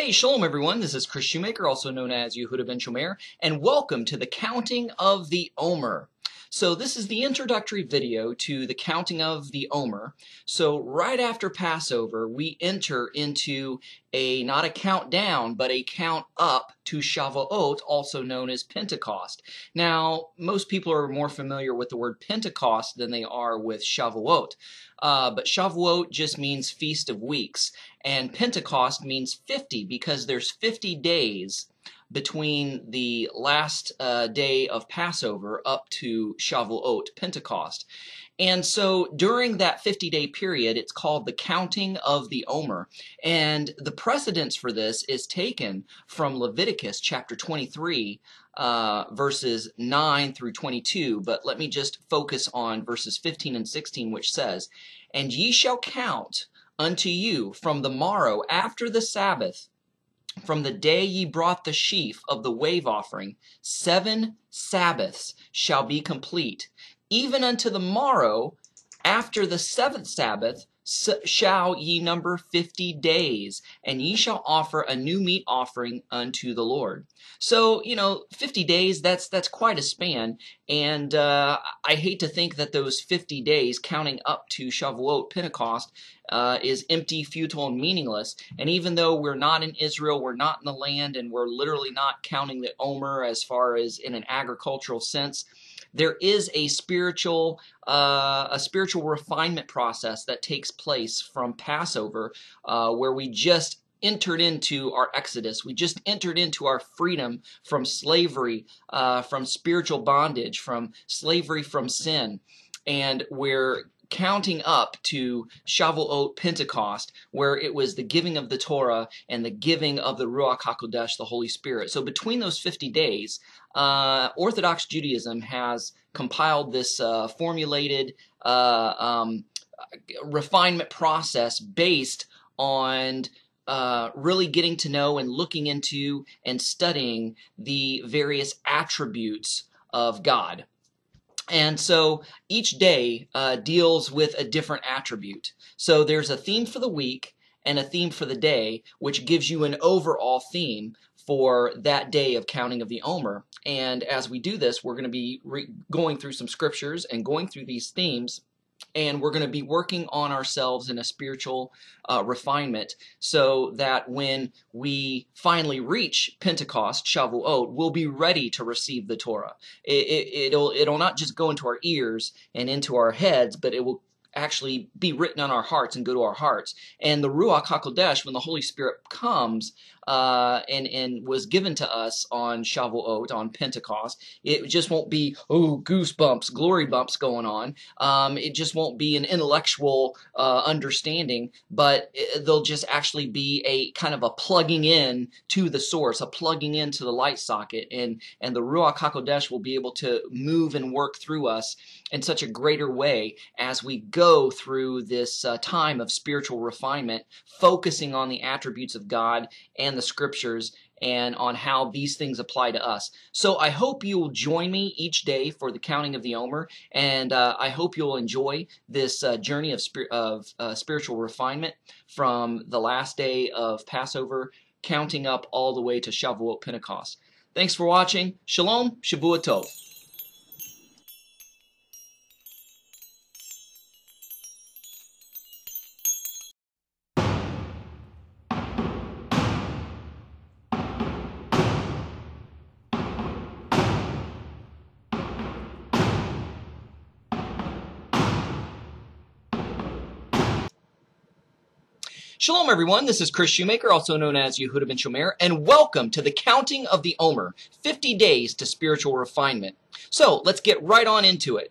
Hey, Shalom everyone, this is Kris Shoemaker, also known as Yehudah Ben Shomeyr, and welcome to the Counting of the Omer. So this is the introductory video to the counting of the Omer. So right after Passover, we enter into a, not a countdown, but a count up to Shavuot, also known as Pentecost. Now, most people are more familiar with the word Pentecost than they are with Shavuot. Uh, but Shavuot just means Feast of Weeks, and Pentecost means 50 because there's 50 days between the last uh, day of Passover up to Shavuot, Pentecost. And so during that 50 day period, it's called the counting of the Omer. And the precedence for this is taken from Leviticus chapter 23, uh, verses 9 through 22. But let me just focus on verses 15 and 16, which says, And ye shall count unto you from the morrow after the Sabbath from the day ye brought the sheaf of the wave offering, seven Sabbaths shall be complete. Even unto the morrow, after the seventh Sabbath, shall ye number fifty days, and ye shall offer a new meat offering unto the Lord. So, you know, fifty days, that's that's quite a span, and uh, I hate to think that those fifty days, counting up to Shavuot, Pentecost, uh, is empty, futile, and meaningless. And even though we're not in Israel, we're not in the land, and we're literally not counting the Omer as far as in an agricultural sense, there is a spiritual uh, a spiritual refinement process that takes place from Passover, uh, where we just entered into our exodus. We just entered into our freedom from slavery, uh, from spiritual bondage, from slavery from sin, and we're counting up to Shavuot Pentecost, where it was the giving of the Torah and the giving of the Ruach HaKodesh, the Holy Spirit. So between those 50 days, uh, Orthodox Judaism has compiled this uh, formulated uh, um, refinement process based on uh, really getting to know and looking into and studying the various attributes of God. And so each day uh, deals with a different attribute. So there's a theme for the week and a theme for the day, which gives you an overall theme for that day of counting of the Omer. And as we do this, we're going to be going through some scriptures and going through these themes and we're going to be working on ourselves in a spiritual uh, refinement so that when we finally reach Pentecost, Shavuot, we'll be ready to receive the Torah. It, will it, it'll not just go into our ears and into our heads, but it will actually be written on our hearts and go to our hearts. And the Ruach HaKodesh, when the Holy Spirit comes, uh, and and was given to us on Shavuot, on Pentecost. It just won't be oh goosebumps, glory bumps going on. Um, it just won't be an intellectual uh, understanding, but they'll just actually be a kind of a plugging in to the source, a plugging into the light socket, and and the Ruach Hakodesh will be able to move and work through us in such a greater way as we go through this uh, time of spiritual refinement, focusing on the attributes of God and the scriptures and on how these things apply to us. So I hope you will join me each day for the counting of the Omer, and uh, I hope you'll enjoy this uh, journey of, spir of uh, spiritual refinement from the last day of Passover, counting up all the way to Shavuot Pentecost. Thanks for watching. Shalom, Shavua Tov. Shalom, everyone. This is Kris Shoemaker, also known as Yehudah Ben Shomeyr, and welcome to the Counting of the Omer 50 Days to Spiritual Refinement. So, let's get right on into it.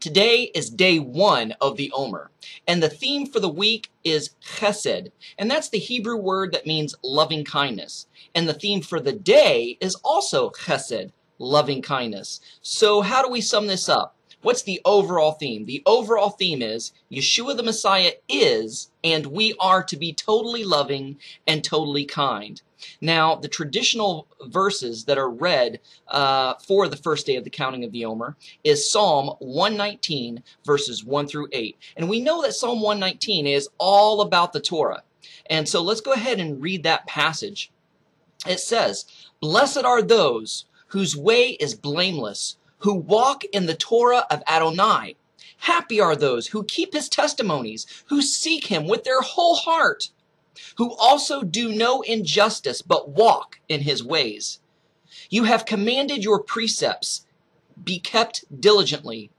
Today is day one of the Omer, and the theme for the week is chesed, and that's the Hebrew word that means loving kindness. And the theme for the day is also chesed, loving kindness. So, how do we sum this up? What's the overall theme? The overall theme is Yeshua the Messiah is, and we are to be totally loving and totally kind. Now, the traditional verses that are read uh, for the first day of the counting of the Omer is Psalm 119, verses 1 through 8. And we know that Psalm 119 is all about the Torah. And so let's go ahead and read that passage. It says, Blessed are those whose way is blameless, who walk in the Torah of Adonai. Happy are those who keep his testimonies, who seek him with their whole heart, who also do no injustice, but walk in his ways. You have commanded your precepts, be kept diligently.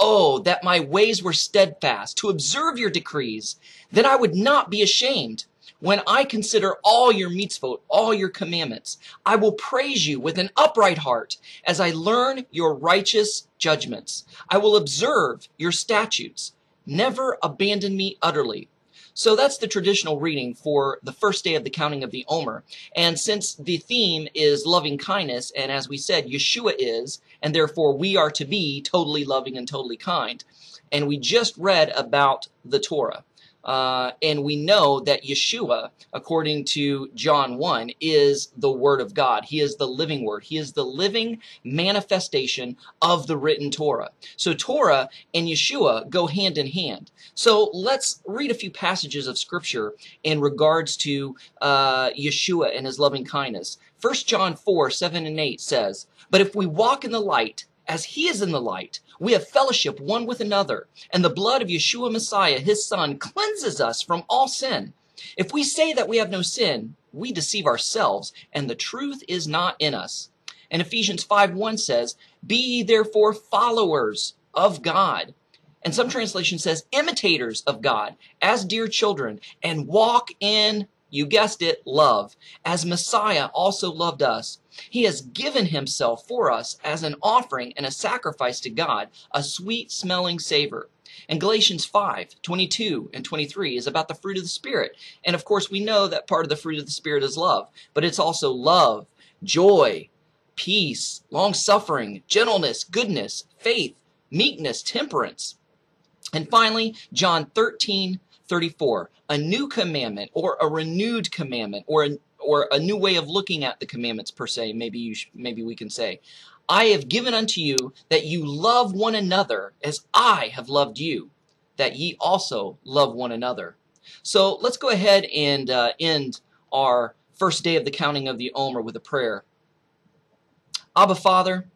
Oh, that my ways were steadfast, to observe your decrees, then I would not be ashamed. When I consider all your mitzvot, all your commandments, I will praise you with an upright heart as I learn your righteous judgments. I will observe your statutes. Never abandon me utterly. So that's the traditional reading for the first day of the counting of the Omer. And since the theme is loving kindness, and as we said, Yeshua is, and therefore we are to be totally loving and totally kind. And we just read about the Torah. Uh, and we know that Yeshua, according to John 1, is the Word of God. He is the living Word. He is the living manifestation of the written Torah. So Torah and Yeshua go hand in hand. So let's read a few passages of Scripture in regards to uh, Yeshua and his loving kindness. 1 John 4, 7 and 8 says, But if we walk in the light, as he is in the light, we have fellowship one with another, and the blood of Yeshua Messiah, his son, cleanses us from all sin. If we say that we have no sin, we deceive ourselves, and the truth is not in us. And Ephesians 5 1 says, Be ye therefore followers of God. And some translation says, imitators of God, as dear children, and walk in you guessed it, love, as Messiah also loved us. He has given himself for us as an offering and a sacrifice to God, a sweet smelling savor. And Galatians 5, 22 and 23 is about the fruit of the Spirit. And of course, we know that part of the fruit of the Spirit is love, but it's also love, joy, peace, long suffering, gentleness, goodness, faith, meekness, temperance. And finally, John 13, 34, a new commandment or a renewed commandment or a, or a new way of looking at the commandments per se, maybe you maybe we can say. I have given unto you that you love one another as I have loved you, that ye also love one another. So let's go ahead and uh, end our first day of the counting of the Omer with a prayer. Abba Father,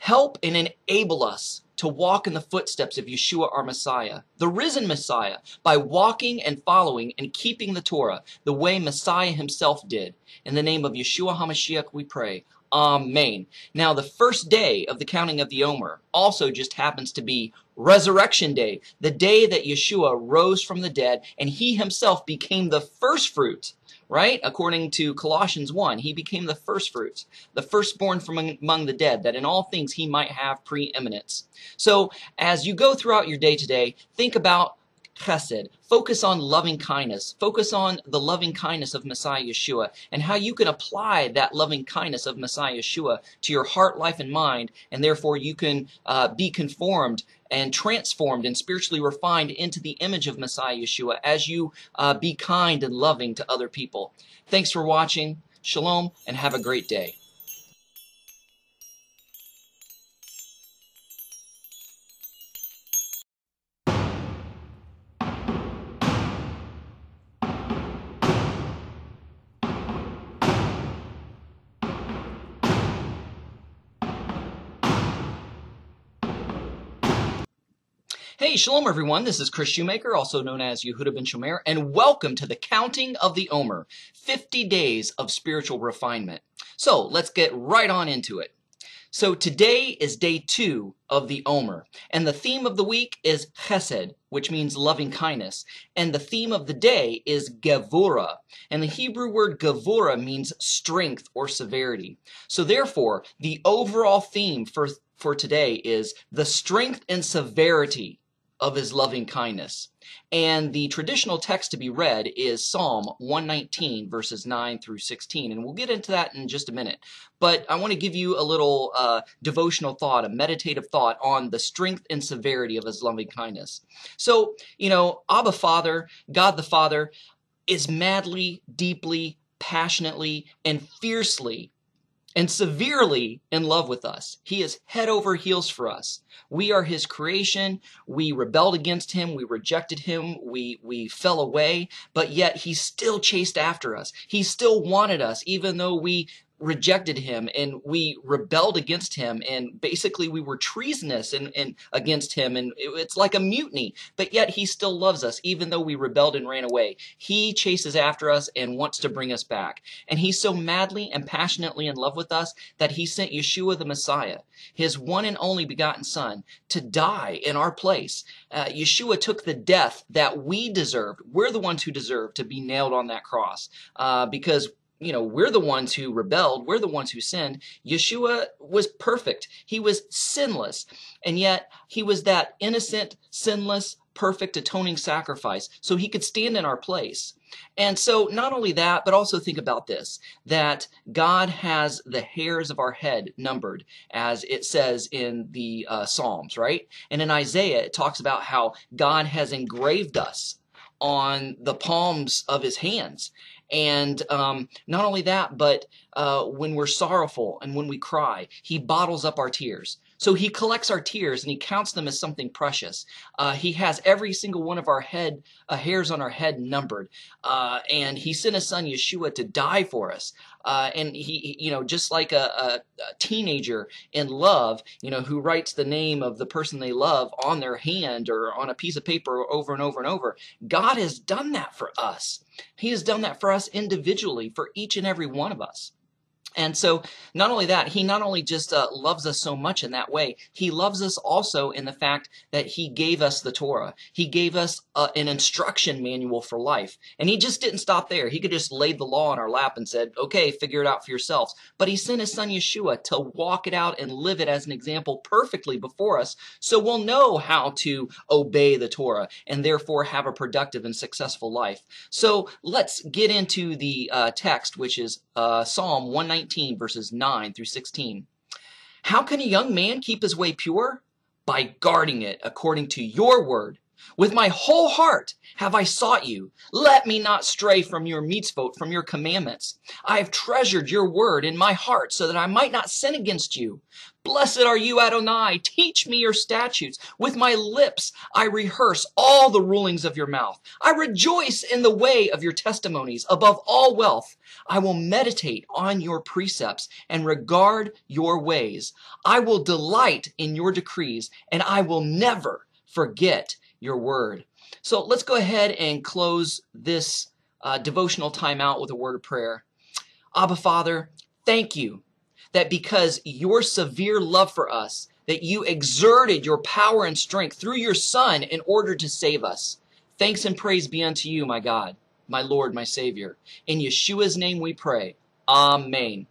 help and enable us to walk in the footsteps of Yeshua our Messiah, the risen Messiah, by walking and following and keeping the Torah the way Messiah himself did. In the name of Yeshua HaMashiach we pray. Amen. Now, the first day of the counting of the Omer also just happens to be Resurrection Day, the day that Yeshua rose from the dead and he himself became the first fruit right? According to Colossians 1, he became the firstfruits, the firstborn from among the dead, that in all things he might have preeminence. So as you go throughout your day today, think about chesed. Focus on loving kindness. Focus on the loving kindness of Messiah Yeshua and how you can apply that loving kindness of Messiah Yeshua to your heart, life, and mind, and therefore you can uh, be conformed and transformed and spiritually refined into the image of Messiah Yeshua as you uh, be kind and loving to other people. Thanks for watching. Shalom and have a great day. Hey, shalom everyone. This is Kris Shoemaker, also known as Yehudah ben Shomeyr, and welcome to the Counting of the Omer, 50 days of spiritual refinement. So let's get right on into it. So today is day two of the Omer, and the theme of the week is Chesed, which means loving kindness, and the theme of the day is Gevura, and the Hebrew word Gevura means strength or severity. So therefore, the overall theme for for today is the strength and severity of his loving kindness. And the traditional text to be read is Psalm 119, verses 9 through 16. And we'll get into that in just a minute. But I want to give you a little uh, devotional thought, a meditative thought on the strength and severity of his loving kindness. So, you know, Abba Father, God the Father, is madly, deeply, passionately, and fiercely and severely in love with us. He is head over heels for us. We are his creation. We rebelled against him. We rejected him. We, we fell away, but yet he still chased after us. He still wanted us, even though we rejected him and we rebelled against him and basically we were treasonous and, and against him and it, it's like a mutiny. But yet he still loves us even though we rebelled and ran away. He chases after us and wants to bring us back. And he's so madly and passionately in love with us that he sent yeshua the messiah his one and only begotten son to die in our place. Uh, yeshua took the death that we deserved. We're the ones who deserve to be nailed on that cross uh, because you know, we're the ones who rebelled, we're the ones who sinned. Yeshua was perfect. He was sinless. And yet, he was that innocent, sinless, perfect atoning sacrifice so he could stand in our place. And so, not only that, but also think about this that God has the hairs of our head numbered, as it says in the uh, Psalms, right? And in Isaiah, it talks about how God has engraved us on the palms of his hands. And um, not only that, but uh, when we're sorrowful and when we cry, he bottles up our tears. So he collects our tears and he counts them as something precious. Uh, he has every single one of our head uh, hairs on our head numbered, uh, and he sent his son Yeshua to die for us. Uh, and he, you know, just like a, a, a, teenager in love, you know, who writes the name of the person they love on their hand or on a piece of paper over and over and over, God has done that for us. He has done that for us individually, for each and every one of us. And so, not only that, he not only just uh, loves us so much in that way, he loves us also in the fact that he gave us the Torah. He gave us uh, an instruction manual for life. And he just didn't stop there. He could just laid the law on our lap and said, okay, figure it out for yourselves. But he sent his son Yeshua to walk it out and live it as an example perfectly before us so we'll know how to obey the Torah and therefore have a productive and successful life. So let's get into the uh, text, which is uh, Psalm 119. 19, verses 9 through 16. How can a young man keep his way pure? By guarding it according to your word. With my whole heart have I sought you. Let me not stray from your mitzvot, from your commandments. I have treasured your word in my heart so that I might not sin against you. Blessed are you, Adonai. Teach me your statutes. With my lips I rehearse all the rulings of your mouth. I rejoice in the way of your testimonies above all wealth. I will meditate on your precepts and regard your ways. I will delight in your decrees and I will never forget your word. So let's go ahead and close this uh, devotional time out with a word of prayer. Abba Father, thank you that because your severe love for us, that you exerted your power and strength through your Son in order to save us. Thanks and praise be unto you, my God, my Lord, my Savior. In Yeshua's name we pray. Amen.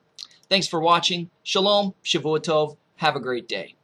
Thanks for watching. Shalom, Shavua Tov. Have a great day.